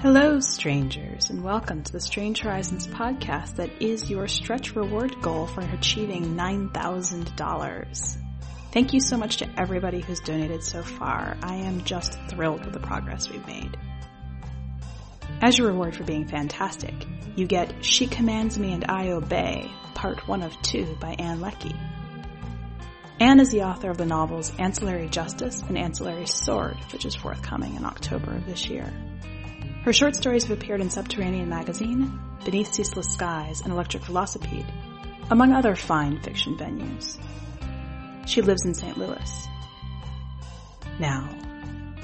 Hello, strangers, and welcome to the Strange Horizons podcast that is your stretch reward goal for achieving $9,000. Thank you so much to everybody who's donated so far. I am just thrilled with the progress we've made. As your reward for being fantastic, you get She Commands Me and I Obey, Part 1 of 2 by Ann Leckie. Ann is the author of the novels Ancillary Justice and Ancillary Sword, which is forthcoming in October of this year. Her short stories have appeared in Subterranean Magazine, Beneath Ceaseless Skies, and Electric Velocipede, among other fine fiction venues. She lives in St. Louis. Now,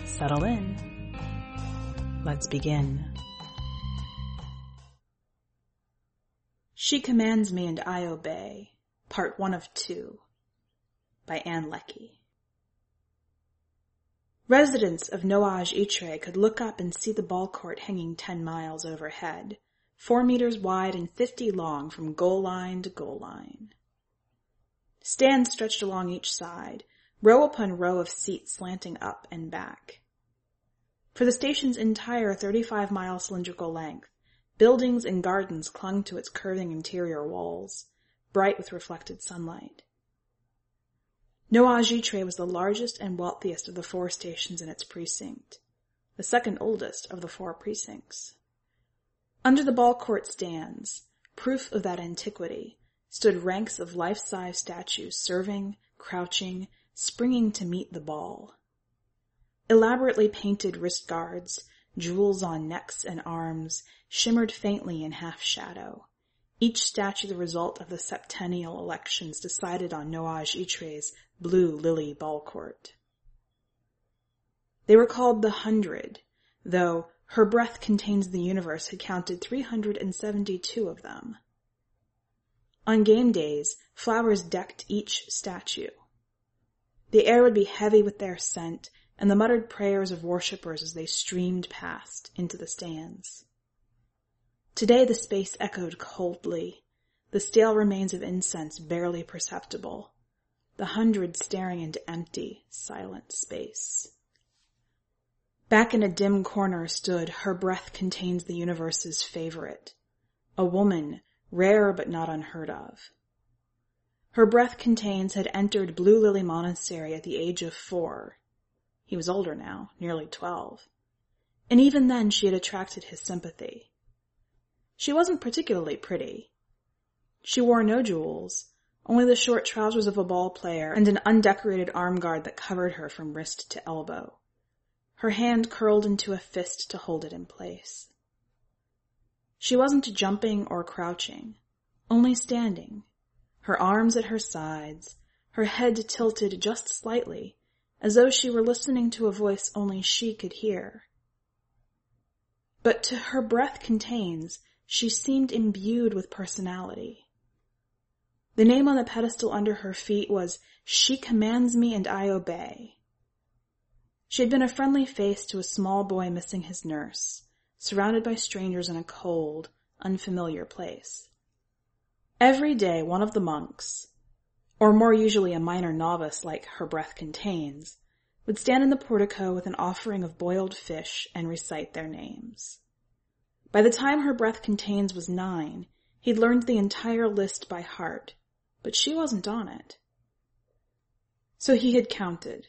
settle in. Let's begin. She Commands Me and I Obey, Part 1 of 2 by Ann Leckie. Residents of Nuage Itre could look up and see the ball court hanging ten miles overhead, four meters wide and fifty long from goal line to goal line. Stands stretched along each side, row upon row of seats slanting up and back. For the station's entire 35 mile cylindrical length, buildings and gardens clung to its curving interior walls, bright with reflected sunlight. Nuage Itre was the largest and wealthiest of the four stations in its precinct, the second oldest of the four precincts. Under the ball court stands, proof of that antiquity, stood ranks of life-size statues serving, crouching, springing to meet the ball. Elaborately painted wrist guards, jewels on necks and arms, shimmered faintly in half shadow each statue the result of the septennial elections decided on Nuage Itre's blue lily ball court. They were called the Hundred, though Her Breath Contains the Universe had counted 372 of them. On game days, flowers decked each statue. The air would be heavy with their scent and the muttered prayers of worshippers as they streamed past into the stands. Today the space echoed coldly, the stale remains of incense barely perceptible, the hundred staring into empty, silent space. Back in a dim corner stood Her Breath Contains the Universe's favorite, a woman, rare but not unheard of. Her Breath Contains had entered Blue Lily Monastery at the age of four. He was older now, nearly twelve. And even then she had attracted his sympathy. She wasn't particularly pretty. She wore no jewels, only the short trousers of a ball player and an undecorated arm guard that covered her from wrist to elbow. Her hand curled into a fist to hold it in place. She wasn't jumping or crouching, only standing, her arms at her sides, her head tilted just slightly, as though she were listening to a voice only she could hear. But to her breath contains, she seemed imbued with personality. The name on the pedestal under her feet was She Commands Me and I Obey. She had been a friendly face to a small boy missing his nurse, surrounded by strangers in a cold, unfamiliar place. Every day one of the monks, or more usually a minor novice like her breath contains, would stand in the portico with an offering of boiled fish and recite their names. By the time her breath contains was nine, he'd learned the entire list by heart, but she wasn't on it. So he had counted.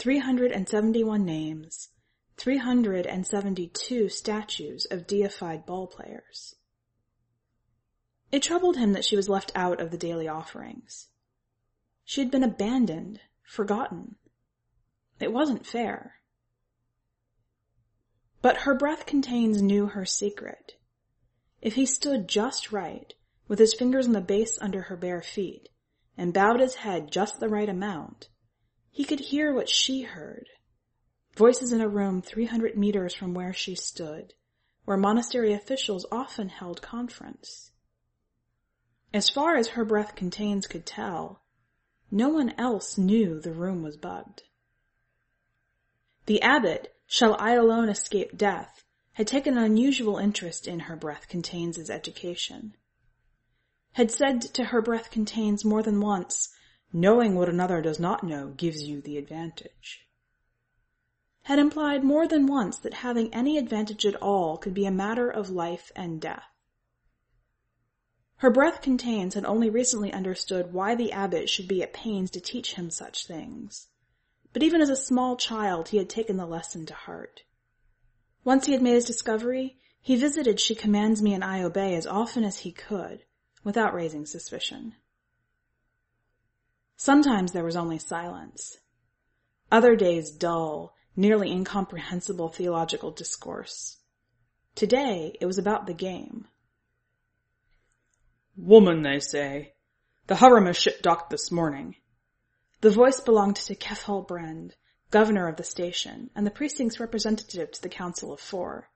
371 names, 372 statues of deified ball players. It troubled him that she was left out of the daily offerings. She had been abandoned, forgotten. It wasn't fair. But her breath contains knew her secret. If he stood just right, with his fingers on the base under her bare feet, and bowed his head just the right amount, he could hear what she heard. Voices in a room 300 meters from where she stood, where monastery officials often held conference. As far as her breath contains could tell, no one else knew the room was bugged. The abbot Shall I alone escape death had taken an unusual interest in her breath contains' his education. Had said to her breath contains more than once, knowing what another does not know gives you the advantage, had implied more than once that having any advantage at all could be a matter of life and death. Her breath contains had only recently understood why the abbot should be at pains to teach him such things. But even as a small child, he had taken the lesson to heart. Once he had made his discovery, he visited She Commands Me and I Obey as often as he could, without raising suspicion. Sometimes there was only silence. Other days dull, nearly incomprehensible theological discourse. Today it was about the game. Woman, they say. The Harima ship docked this morning. The voice belonged to Kefal Brand, governor of the station, and the precinct's representative to the Council of Four.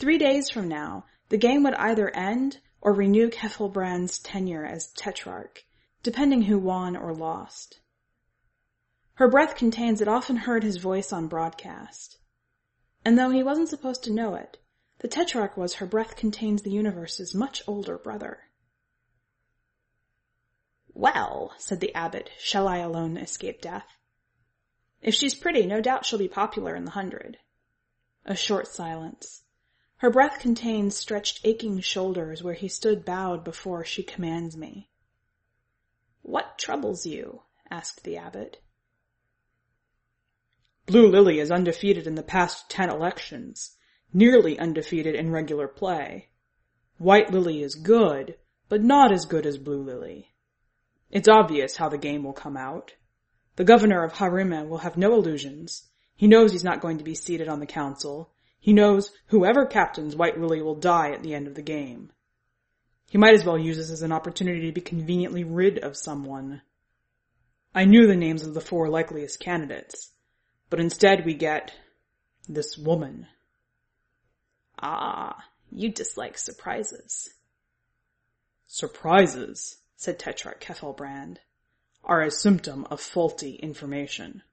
Three days from now, the game would either end or renew Brand's tenure as Tetrarch, depending who won or lost. Her breath contains it often heard his voice on broadcast. And though he wasn't supposed to know it, the Tetrarch was her breath contains the universe's much older brother. Well, said the abbot, shall I alone escape death? If she's pretty, no doubt she'll be popular in the hundred. A short silence. Her breath contains stretched aching shoulders where he stood bowed before she commands me. What troubles you? asked the abbot. Blue Lily is undefeated in the past ten elections, nearly undefeated in regular play. White Lily is good, but not as good as Blue Lily. It's obvious how the game will come out. The governor of Harima will have no illusions. He knows he's not going to be seated on the council, he knows whoever captains White Lily will die at the end of the game. He might as well use this as an opportunity to be conveniently rid of someone. I knew the names of the four likeliest candidates, but instead we get this woman. Ah, you dislike surprises. Surprises, said Tetrarch Kefelbrand, are a symptom of faulty information.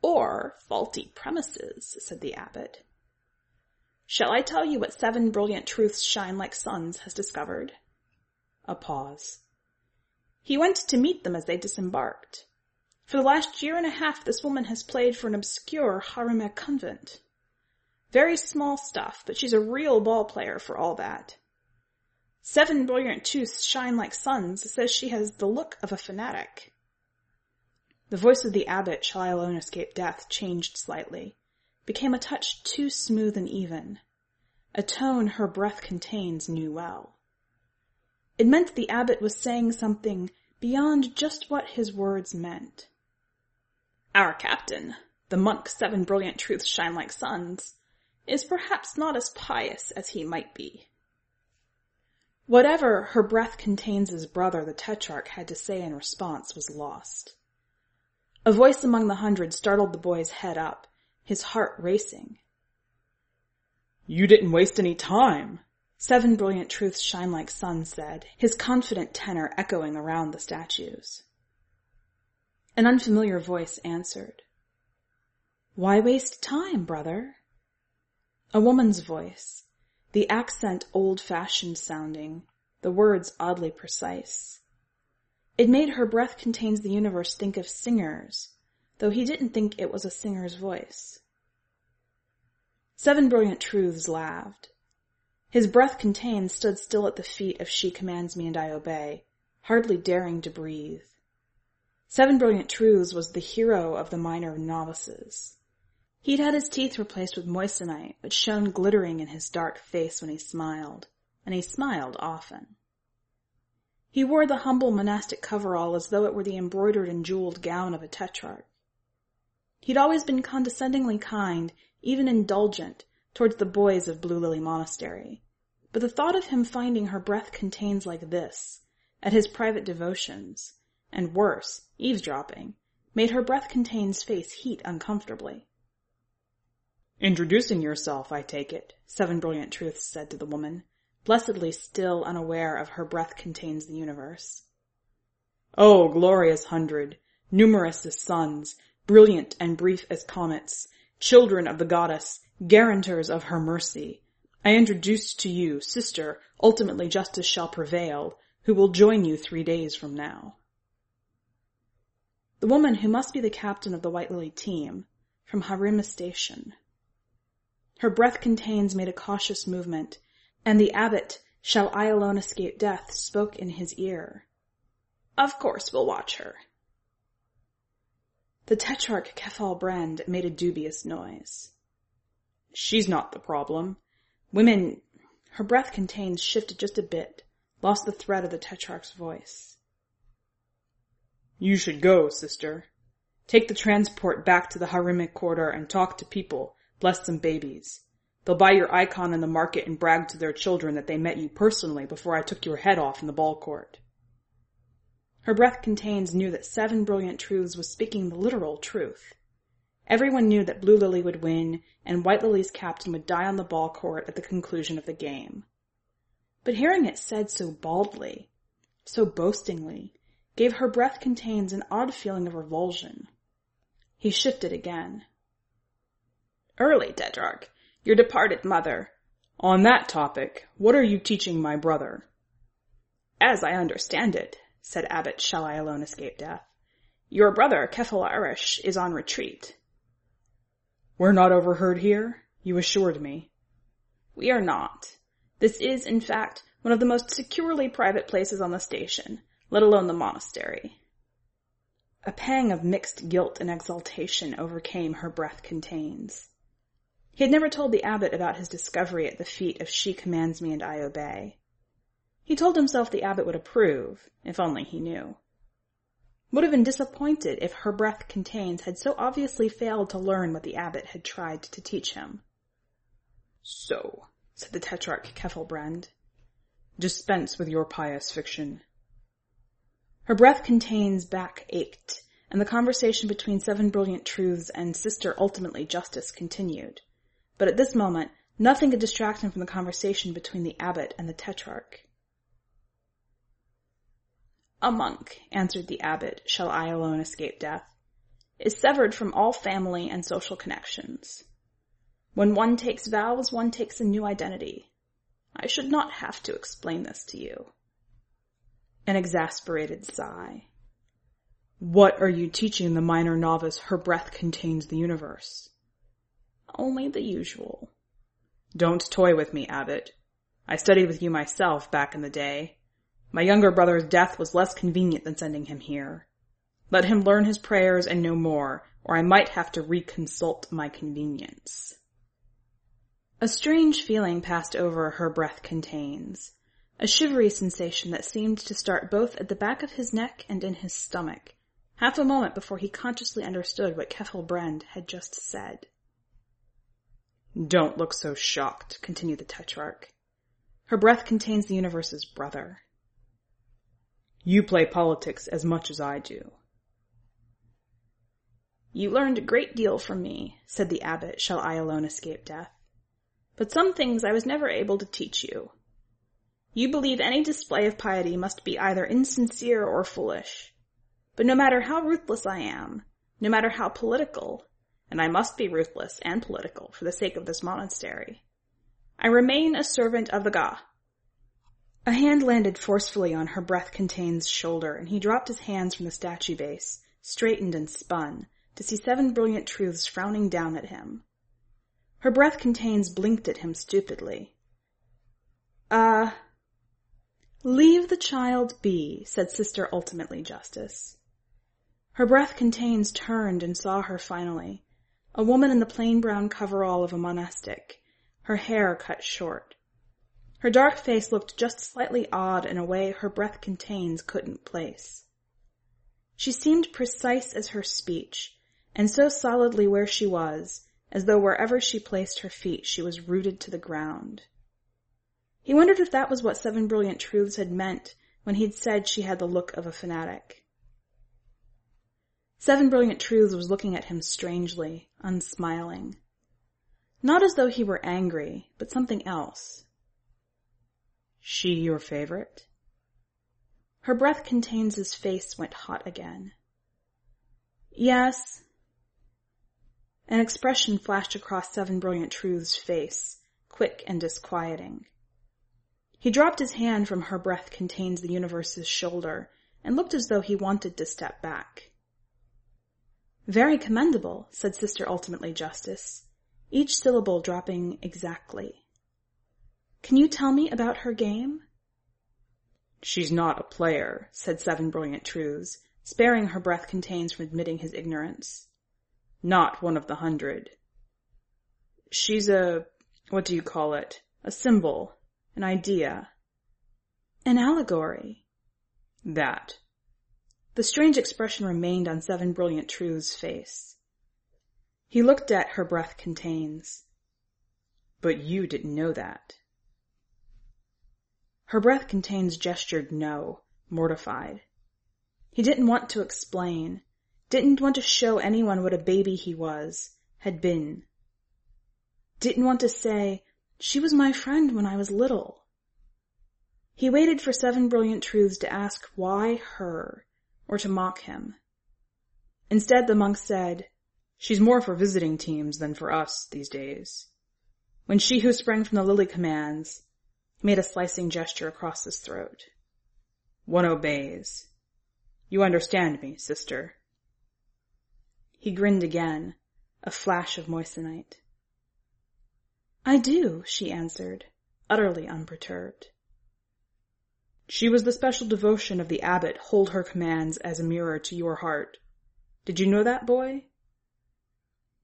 Or faulty premises, said the abbot. Shall I tell you what seven brilliant truths shine like suns has discovered? A pause. He went to meet them as they disembarked. For the last year and a half this woman has played for an obscure Harima convent. Very small stuff, but she's a real ball player for all that. Seven brilliant truths shine like suns says she has the look of a fanatic. The voice of the abbot, shall I alone escape death, changed slightly, became a touch too smooth and even. A tone her breath contains knew well. It meant the abbot was saying something beyond just what his words meant. Our captain, the monk seven brilliant truths shine like suns, is perhaps not as pious as he might be. Whatever her breath contains' his brother, the Tetrarch, had to say in response was lost. A voice among the hundred startled the boy's head up, his heart racing. You didn't waste any time, Seven brilliant truths shine like suns said, his confident tenor echoing around the statues. An unfamiliar voice answered. Why waste time, brother? A woman's voice, the accent old-fashioned sounding, the words oddly precise. It made her breath contains the universe think of singers, though he didn't think it was a singer's voice. Seven Brilliant Truths laughed. His breath contained stood still at the feet of She Commands Me and I Obey, hardly daring to breathe. Seven Brilliant Truths was the hero of the minor novices. He'd had his teeth replaced with moissanite, but shone glittering in his dark face when he smiled, and he smiled often. He wore the humble monastic coverall as though it were the embroidered and jeweled gown of a tetrarch. He'd always been condescendingly kind, even indulgent, towards the boys of Blue Lily Monastery. But the thought of him finding her breath contains like this, at his private devotions, and worse, eavesdropping, made her breath contains face heat uncomfortably. Introducing yourself, I take it, Seven Brilliant Truths said to the woman, blessedly still unaware of her breath contains the universe. Oh, glorious hundred, numerous as suns, brilliant and brief as comets, children of the goddess, guarantors of her mercy, I introduce to you, sister, ultimately justice shall prevail, who will join you three days from now. The woman who must be the captain of the White Lily team, from Harima Station. Her breath contains made a cautious movement, and the abbot, shall I alone escape death, spoke in his ear. Of course we'll watch her. The tetrarch Kefal Brand made a dubious noise. She's not the problem. Women, her breath contains shifted just a bit, lost the thread of the tetrarch's voice. You should go, sister. Take the transport back to the Harimic quarter and talk to people, bless some babies. They'll buy your icon in the market and brag to their children that they met you personally before I took your head off in the ball court. Her breath contains knew that Seven Brilliant Truths was speaking the literal truth. Everyone knew that Blue Lily would win and White Lily's captain would die on the ball court at the conclusion of the game. But hearing it said so baldly, so boastingly, gave her breath contains an odd feeling of revulsion. He shifted again. Early, Tetrarch, your departed mother. On that topic, what are you teaching my brother? As I understand it, said Abbot Shall I Alone Escape Death. Your brother, Kefal Arish, is on retreat. We're not overheard here, you assured me. We are not. This is, in fact, one of the most securely private places on the station, let alone the monastery. A pang of mixed guilt and exultation overcame her breath contains. He had never told the abbot about his discovery at the feet of She Commands Me and I Obey. He told himself the abbot would approve, if only he knew. Would have been disappointed if her breath contains had so obviously failed to learn what the abbot had tried to teach him. So, said the tetrarch Kefelbrand, dispense with your pious fiction. Her breath contains back ached, and the conversation between Seven Brilliant Truths and Sister Ultimately Justice continued. But at this moment, nothing could distract him from the conversation between the abbot and the tetrarch. A monk, answered the abbot, shall I alone escape death, is severed from all family and social connections. When one takes vows, one takes a new identity. I should not have to explain this to you. An exasperated sigh. What are you teaching the minor novice her breath contains the universe? Only the usual. Don't toy with me, abbot. I studied with you myself back in the day. My younger brother's death was less convenient than sending him here. Let him learn his prayers and no more, or I might have to reconsult my convenience. A strange feeling passed over her breath contains. A shivery sensation that seemed to start both at the back of his neck and in his stomach, half a moment before he consciously understood what Kefal Brand had just said. Don't look so shocked, continued the Tetrarch. Her breath contains the universe's brother. You play politics as much as I do. You learned a great deal from me, said the abbot, shall I alone escape death. But some things I was never able to teach you. You believe any display of piety must be either insincere or foolish. But no matter how ruthless I am, no matter how political, and I must be ruthless and political for the sake of this monastery, I remain a servant of the Ga, a hand landed forcefully on her breath contains shoulder, and he dropped his hands from the statue base, straightened and spun, to see seven brilliant truths frowning down at him. Her breath contains blinked at him stupidly. Uh, leave the child be, said Sister Ultimately Justice. Her breath contains turned and saw her finally, a woman in the plain brown coverall of a monastic, her hair cut short. Her dark face looked just slightly odd in a way her breath contains couldn't place. She seemed precise as her speech, and so solidly where she was, as though wherever she placed her feet she was rooted to the ground. He wondered if that was what Seven Brilliant Truths had meant when he'd said she had the look of a fanatic. Seven Brilliant Truths was looking at him strangely, unsmiling. Not as though he were angry, but something else. She your favorite? Her breath contains his face went hot again. Yes. An expression flashed across Seven Brilliant Truth's face, quick and disquieting. He dropped his hand from her breath contains the universe's shoulder and looked as though he wanted to step back. Very commendable, said Sister Ultimately Justice, each syllable dropping exactly. Can you tell me about her game? She's not a player, said Seven Brilliant Truths, sparing her breath contains from admitting his ignorance. Not one of the hundred. She's a, what do you call it? A symbol. An idea. An allegory. That. The strange expression remained on Seven Brilliant Truth's face. He looked at her breath contains. But you didn't know that. Her breath contains gestured no, mortified. He didn't want to explain, didn't want to show anyone what a baby he was, had been. Didn't want to say, she was my friend when I was little. He waited for Seven Brilliant Truths to ask why her, or to mock him. Instead, the monk said, She's more for visiting teams than for us these days. When she who sprang from the lily commands, he made a slicing gesture across his throat. One obeys. You understand me, sister. He grinned again, a flash of moissanite. I do, she answered, utterly unperturbed. She was the special devotion of the abbot hold her commands as a mirror to your heart. Did you know that, boy?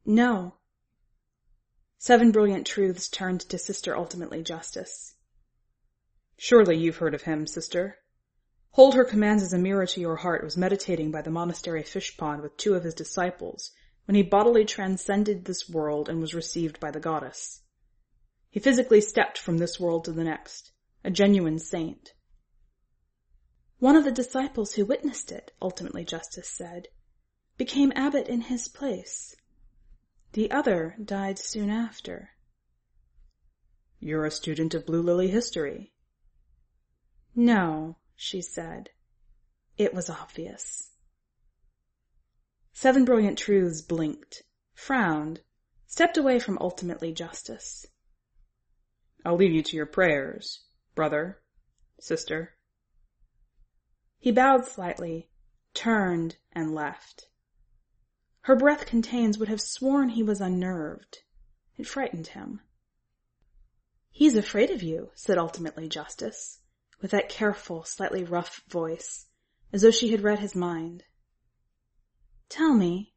No. Seven brilliant truths turned to Sister Ultimately Justice. Surely you've heard of him, sister. Hold her commands as a mirror to your heart was meditating by the monastery fish pond with two of his disciples when he bodily transcended this world and was received by the goddess. He physically stepped from this world to the next, a genuine saint. One of the disciples who witnessed it, ultimately Justice said, became abbot in his place. The other died soon after. You're a student of Blue Lily history. No, she said. It was obvious. Seven Brilliant Truths blinked, frowned, stepped away from ultimately justice. I'll leave you to your prayers, brother, sister. He bowed slightly, turned, and left. Her breath contains would have sworn he was unnerved. It frightened him. He's afraid of you, said ultimately Justice, with that careful, slightly rough voice, as though she had read his mind. Tell me,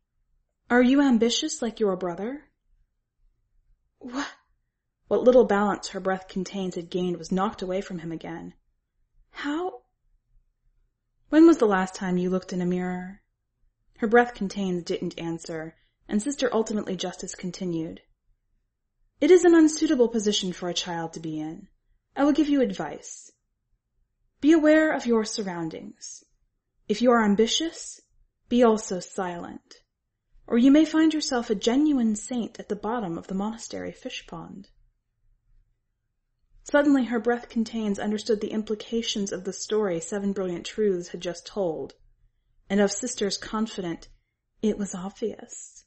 are you ambitious like your brother? What? What little balance her breath contains had gained was knocked away from him again. How? When was the last time you looked in a mirror? Her breath contained didn't answer, and Sister Ultimately Justice continued. It is an unsuitable position for a child to be in. I will give you advice. Be aware of your surroundings. If you are ambitious, be also silent, or you may find yourself a genuine saint at the bottom of the monastery fish pond. Suddenly her breath contains understood the implications of the story Seven Brilliant Truths had just told, and of sisters confident it was obvious.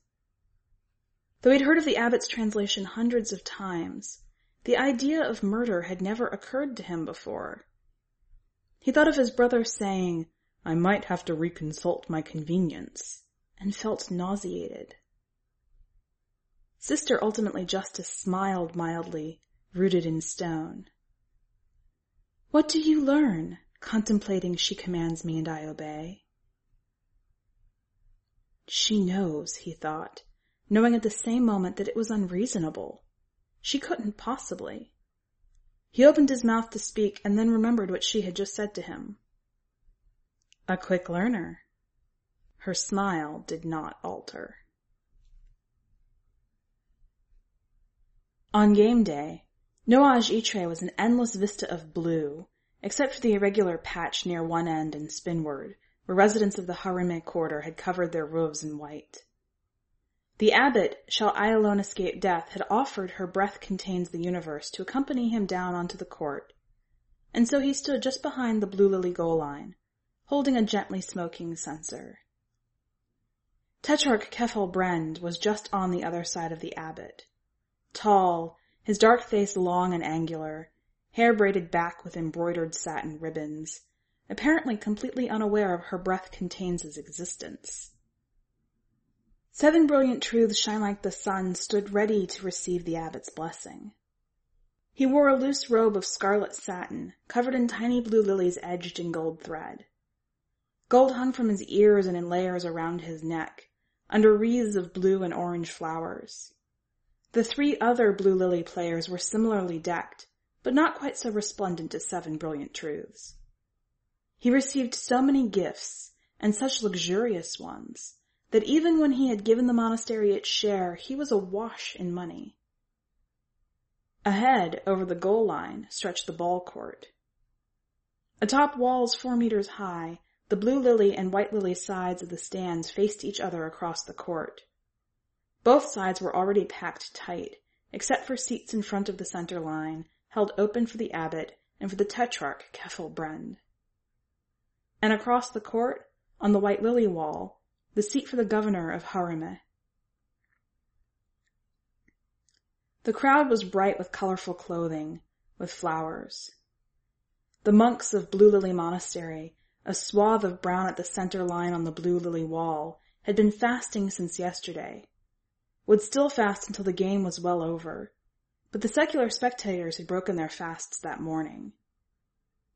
Though he'd heard of the abbot's translation hundreds of times, the idea of murder had never occurred to him before. He thought of his brother saying, I might have to reconsult my convenience, and felt nauseated. Sister Ultimately Justice smiled mildly rooted in stone. What do you learn, contemplating she commands me and I obey? She knows, he thought, knowing at the same moment that it was unreasonable. She couldn't possibly. He opened his mouth to speak and then remembered what she had just said to him. A quick learner. Her smile did not alter. On game day, Nuage Ytre was an endless vista of blue, except for the irregular patch near one end and spinward, where residents of the Harima quarter had covered their roofs in white. The abbot, shall I alone escape death, had offered her breath contains the universe to accompany him down onto the court, and so he stood just behind the blue lily goal line, holding a gently smoking censer. Tetrarch Kefal Brend was just on the other side of the abbot. Tall, his dark face long and angular, hair braided back with embroidered satin ribbons, apparently completely unaware of her breath contains' his existence. Seven brilliant truths shine like the sun stood ready to receive the abbot's blessing. He wore a loose robe of scarlet satin, covered in tiny blue lilies edged in gold thread. Gold hung from his ears and in layers around his neck, under wreaths of blue and orange flowers. The three other blue lily players were similarly decked, but not quite so resplendent as seven brilliant truths. He received so many gifts, and such luxurious ones, that even when he had given the monastery its share, he was awash in money. Ahead, over the goal line, stretched the ball court. Atop walls four meters high, the blue lily and white lily sides of the stands faced each other across the court. Both sides were already packed tight, except for seats in front of the center line, held open for the abbot and for the tetrarch Brend. And across the court, on the white lily wall, the seat for the governor of Harima. The crowd was bright with colorful clothing, with flowers. The monks of Blue Lily Monastery, a swath of brown at the center line on the blue lily wall, had been fasting since yesterday. Would still fast until the game was well over, but the secular spectators had broken their fasts that morning.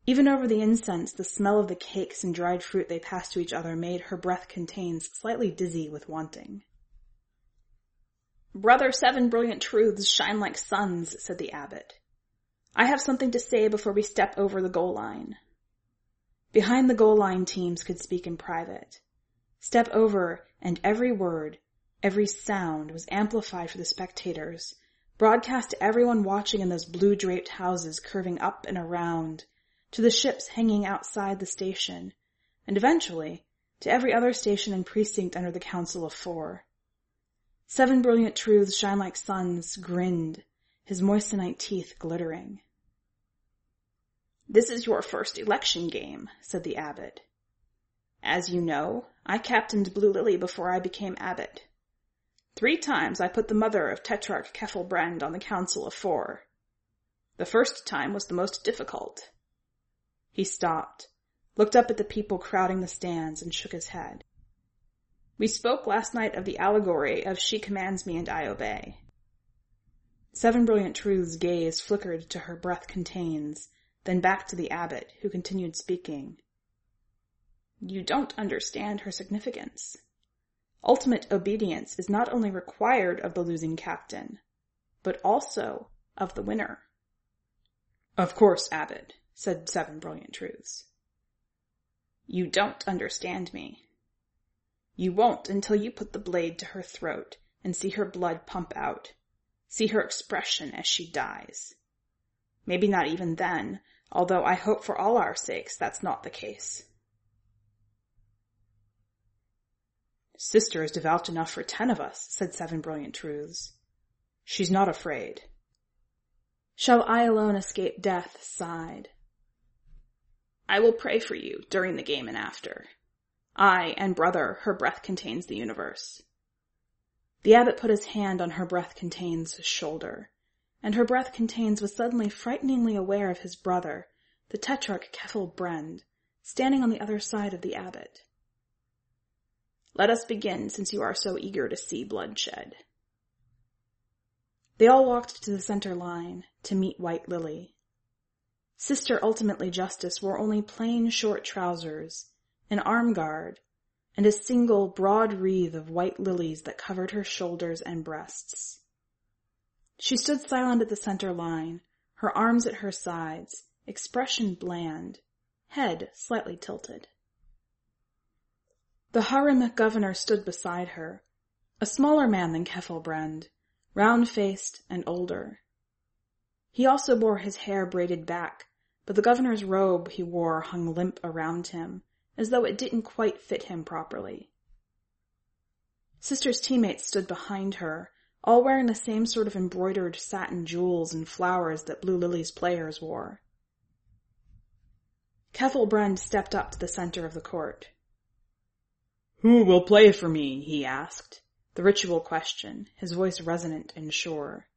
Even over the incense, the smell of the cakes and dried fruit they passed to each other made her breath contains slightly dizzy with wanting. Brother Seven Brilliant Truths shine like suns, said the abbot. I have something to say before we step over the goal line. Behind the goal line teams could speak in private. Step over and every word, every sound was amplified for the spectators, broadcast to everyone watching in those blue draped houses curving up and around, to the ships hanging outside the station, and eventually to every other station and precinct under the Council of Four. Seven brilliant truths shine like suns, grinned, his moissanite teeth glittering. This is your first election game, said the abbot. As you know, I captained Blue Lily before I became abbot. Three times I put the mother of Tetrarch Kefelbrand on the Council of Four. The first time was the most difficult. He stopped, looked up at the people crowding the stands, and shook his head. We spoke last night of the allegory of She commands me and I obey. Seven Brilliant Truth's gaze flickered to her breath contains, then back to the abbot, who continued speaking. You don't understand her significance. Ultimate obedience is not only required of the losing captain, but also of the winner. Of course, Abbot, said Seven Brilliant Truths. You don't understand me. You won't until you put the blade to her throat and see her blood pump out. See her expression as she dies. Maybe not even then, although I hope for all our sakes that's not the case. Sister is devout enough for ten of us, said Seven Brilliant Truths. She's not afraid. Shall I alone escape death? sighed. I will pray for you during the game and after. I and brother, her breath contains the universe. The abbot put his hand on her breath contains shoulder, and her breath contains was suddenly frighteningly aware of his brother, the tetrarch Keffel Brend, standing on the other side of the abbot. Let us begin since you are so eager to see bloodshed. They all walked to the center line to meet White Lily, Sister Ultimately Justice wore only plain short trousers, an arm guard, and a single broad wreath of white lilies that covered her shoulders and breasts. She stood silent at the center line, her arms at her sides, expression bland, head slightly tilted. The Harima governor stood beside her, a smaller man than Kefelbrand, round-faced and older. He also wore his hair braided back, but the governor's robe he wore hung limp around him, as though it didn't quite fit him properly. Sister's teammates stood behind her, all wearing the same sort of embroidered satin jewels and flowers that Blue Lily's players wore. Kefelbrand stepped up to the center of the court. Who will play for me? he asked, the ritual question, his voice resonant and sure.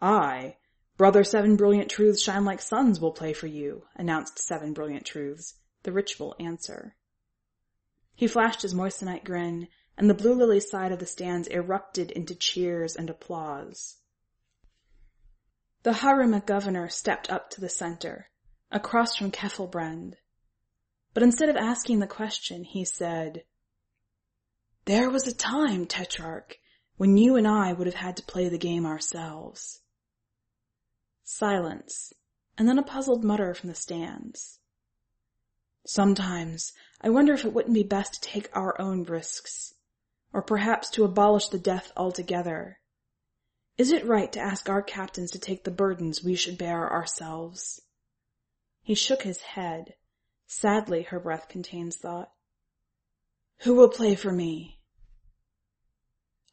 I, Brother Seven Brilliant Truths Shine Like Suns will play for you, announced Seven Brilliant Truths, the ritual answer. He flashed his moissanite grin, and the blue lily side of the stands erupted into cheers and applause. The Harima governor stepped up to the center, across from Kefelbrand. But instead of asking the question, he said, There was a time, Tetrarch, when you and I would have had to play the game ourselves. Silence, and then a puzzled mutter from the stands. Sometimes I wonder if it wouldn't be best to take our own risks, or perhaps to abolish the death altogether. Is it right to ask our captains to take the burdens we should bear ourselves? He shook his head. Sadly, her breath contains thought. Who will play for me?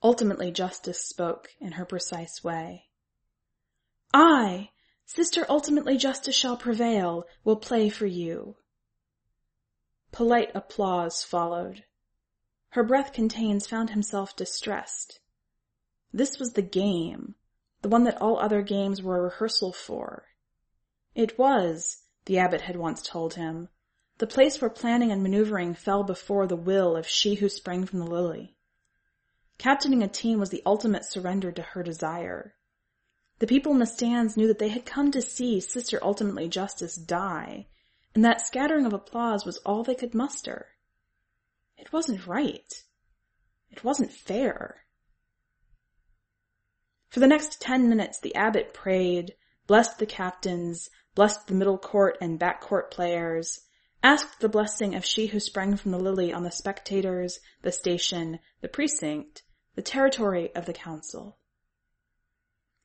Ultimately, Justice spoke in her precise way. I, Sister Ultimately Justice shall prevail, will play for you. Polite applause followed. Her breath contains found himself distressed. This was the game, the one that all other games were a rehearsal for. It was, the abbot had once told him, the place where planning and maneuvering fell before the will of she who sprang from the lily. Captaining a team was the ultimate surrender to her desire. The people in the stands knew that they had come to see Sister Ultimately Justice die, and that scattering of applause was all they could muster. It wasn't right. It wasn't fair. For the next ten minutes, the abbot prayed, blessed the captains, blessed the middle court and back court players, asked the blessing of she who sprang from the lily on the spectators, the station, the precinct, the territory of the council.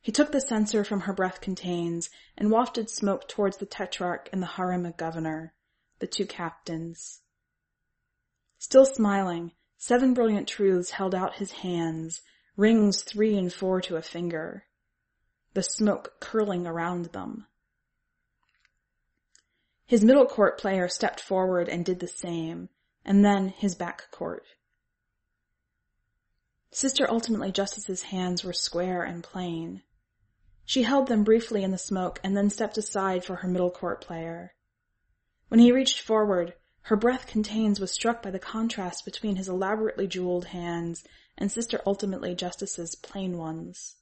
He took the censer from her breath contains and wafted smoke towards the tetrarch and the Harima governor, the two captains. Still smiling, Seven Brilliant Truths held out his hands, rings three and four to a finger, the smoke curling around them. His middle court player stepped forward and did the same, and then his back court. Sister Ultimately Justice's hands were square and plain. She held them briefly in the smoke and then stepped aside for her middle court player. When he reached forward, her breath contains was struck by the contrast between his elaborately jeweled hands and Sister Ultimately Justice's plain ones.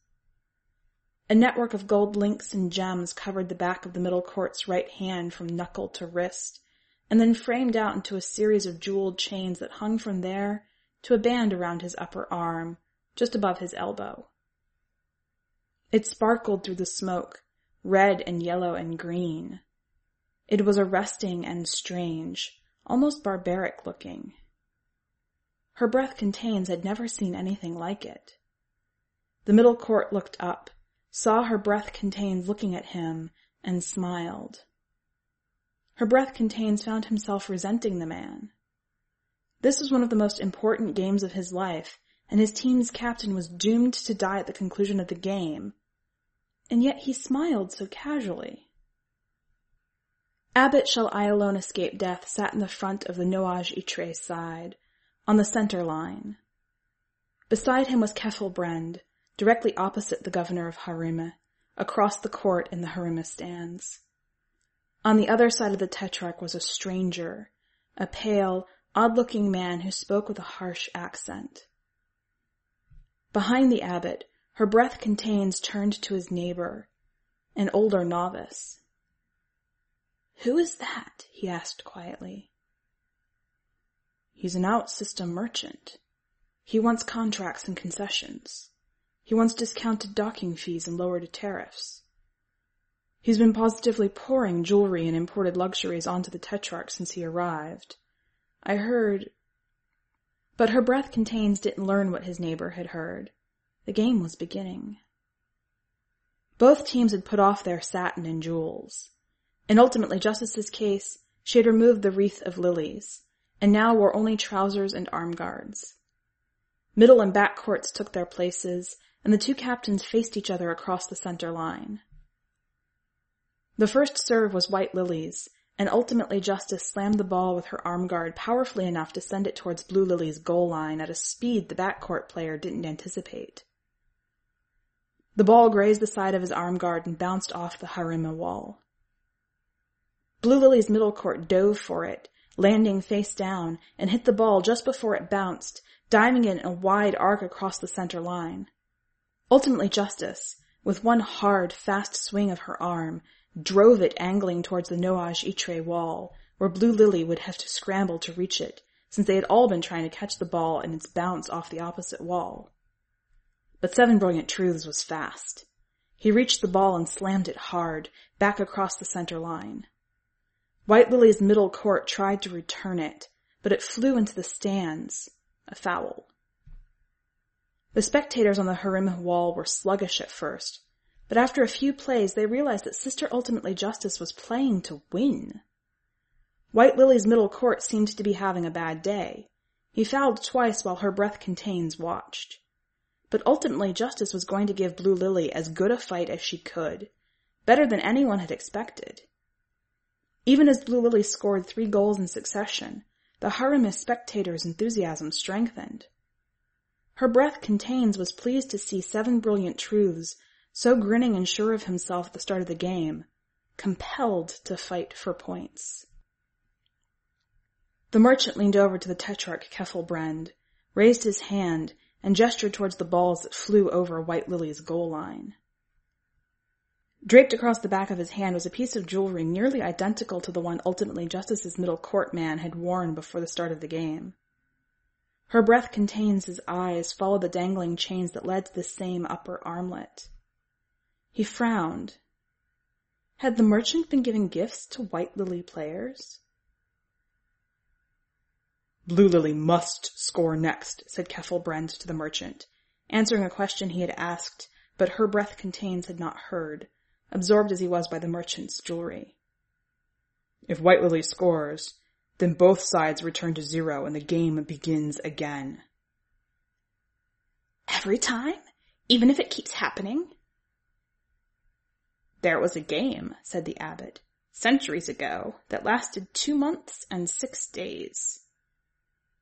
A network of gold links and gems covered the back of the middle court's right hand from knuckle to wrist, and then framed out into a series of jeweled chains that hung from there to a band around his upper arm, just above his elbow. It sparkled through the smoke, red and yellow and green. It was arresting and strange, almost barbaric looking. Her breath contains had never seen anything like it. The middle court looked up, saw her breath contains looking at him, and smiled. Her breath contains found himself resenting the man. This was one of the most important games of his life, and his team's captain was doomed to die at the conclusion of the game. And yet he smiled so casually. Abbot Shall I Alone Escape Death sat in the front of the Nuage Itre side, on the center line. Beside him was Kefelbrand, directly opposite the governor of Harima, across the court in the Harima stands. On the other side of the Tetrarch was a stranger, a pale, odd-looking man who spoke with a harsh accent. Behind the abbot, her breath contains turned to his neighbor, an older novice. Who is that? he asked quietly. He's an out-system merchant. He wants contracts and concessions. He wants discounted docking fees and lowered tariffs. He's been positively pouring jewelry and imported luxuries onto the Tetrarch since he arrived. I heard... But her breath contains didn't learn what his neighbor had heard. The game was beginning. Both teams had put off their satin and jewels. In ultimately Justice's case, she had removed the wreath of lilies, and now wore only trousers and arm guards. Middle and back courts took their places, and the two captains faced each other across the center line. The first serve was white lilies, and ultimately Justice slammed the ball with her arm guard powerfully enough to send it towards Blue Lily's goal line at a speed the backcourt player didn't anticipate. The ball grazed the side of his arm guard and bounced off the Harima wall. Blue Lily's middle court dove for it, landing face down, and hit the ball just before it bounced, diving in a wide arc across the center line. Ultimately Justice, with one hard, fast swing of her arm, drove it angling towards the Nuage Itre wall, where Blue Lily would have to scramble to reach it, since they had all been trying to catch the ball in its bounce off the opposite wall. But Seven Brilliant Truths was fast. He reached the ball and slammed it hard, back across the center line. White Lily's middle court tried to return it, but it flew into the stands, a foul. The spectators on the Harima wall were sluggish at first, but after a few plays they realized that Sister Ultimately Justice was playing to win. White Lily's middle court seemed to be having a bad day. He fouled twice while her breath contains watched. But ultimately Justice was going to give Blue Lily as good a fight as she could, better than anyone had expected. Even as Blue Lily scored three goals in succession, the Harima spectators' enthusiasm strengthened. Her breath contains was pleased to see seven brilliant truths, so grinning and sure of himself at the start of the game, compelled to fight for points. The merchant leaned over to the tetrarch Kefelbrand, raised his hand, and gestured towards the balls that flew over White Lily's goal line. Draped across the back of his hand was a piece of jewelry nearly identical to the one ultimately Justice's middle court man had worn before the start of the game. Her breath contains his eyes followed the dangling chains that led to the same upper armlet. He frowned. Had the merchant been giving gifts to White Lily players? Blue Lily must score next, said Kefelbrand to the merchant, answering a question he had asked, but her breath contains had not heard, absorbed as he was by the merchant's jewelry. If White Lily scores, then both sides return to zero and the game begins again. Every time? Even if it keeps happening? There was a game, said the abbot, centuries ago, that lasted two months and six days.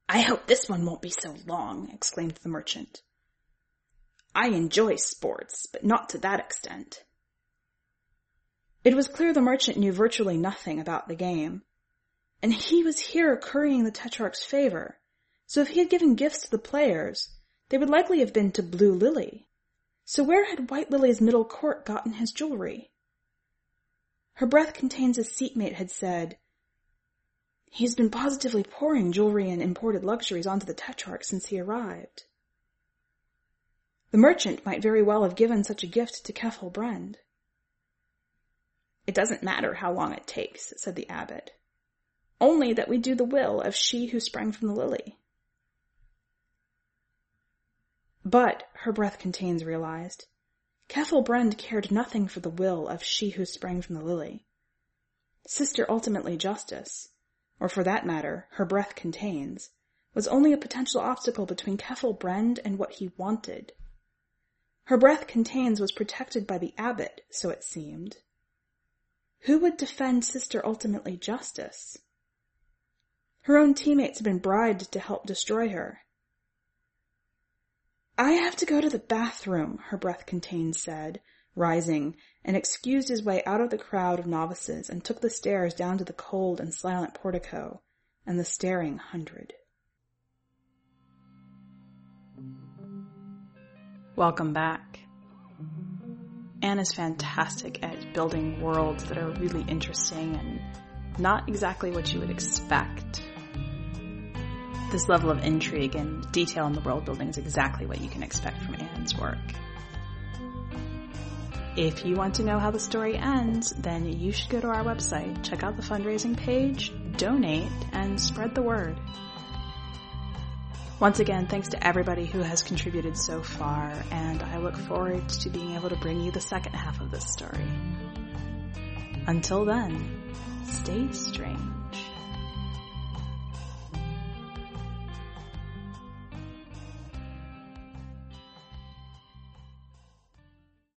I hope this one won't be so long, exclaimed the merchant. I enjoy sports, but not to that extent. It was clear the merchant knew virtually nothing about the game. And he was here currying the Tetrarch's favor, so if he had given gifts to the players, they would likely have been to Blue Lily. So where had White Lily's middle court gotten his jewelry? Her breath contains a seatmate had said, He's been positively pouring jewelry and imported luxuries onto the Tetrarch since he arrived. The merchant might very well have given such a gift to Kefelbrand. It doesn't matter how long it takes, said the abbot. Only that we do the will of she who sprang from the lily. But, her breath contains realized, Kefelbrand cared nothing for the will of she who sprang from the lily. Sister ultimately justice, or for that matter, her breath contains, was only a potential obstacle between Kefelbrand and what he wanted. Her breath contains was protected by the abbot, so it seemed. Who would defend Sister Ultimately Justice? Her own teammates had been bribed to help destroy her. I have to go to the bathroom, her breath contained said, rising, and excused his way out of the crowd of novices and took the stairs down to the cold and silent portico and the staring hundred. Welcome back. Ann is fantastic at building worlds that are really interesting and not exactly what you would expect. This level of intrigue and detail in the world building is exactly what you can expect from Ann's work. If you want to know how the story ends, then you should go to our website, check out the fundraising page, donate, and spread the word. Once again, thanks to everybody who has contributed so far, and I look forward to being able to bring you the second half of this story. Until then, stay strange.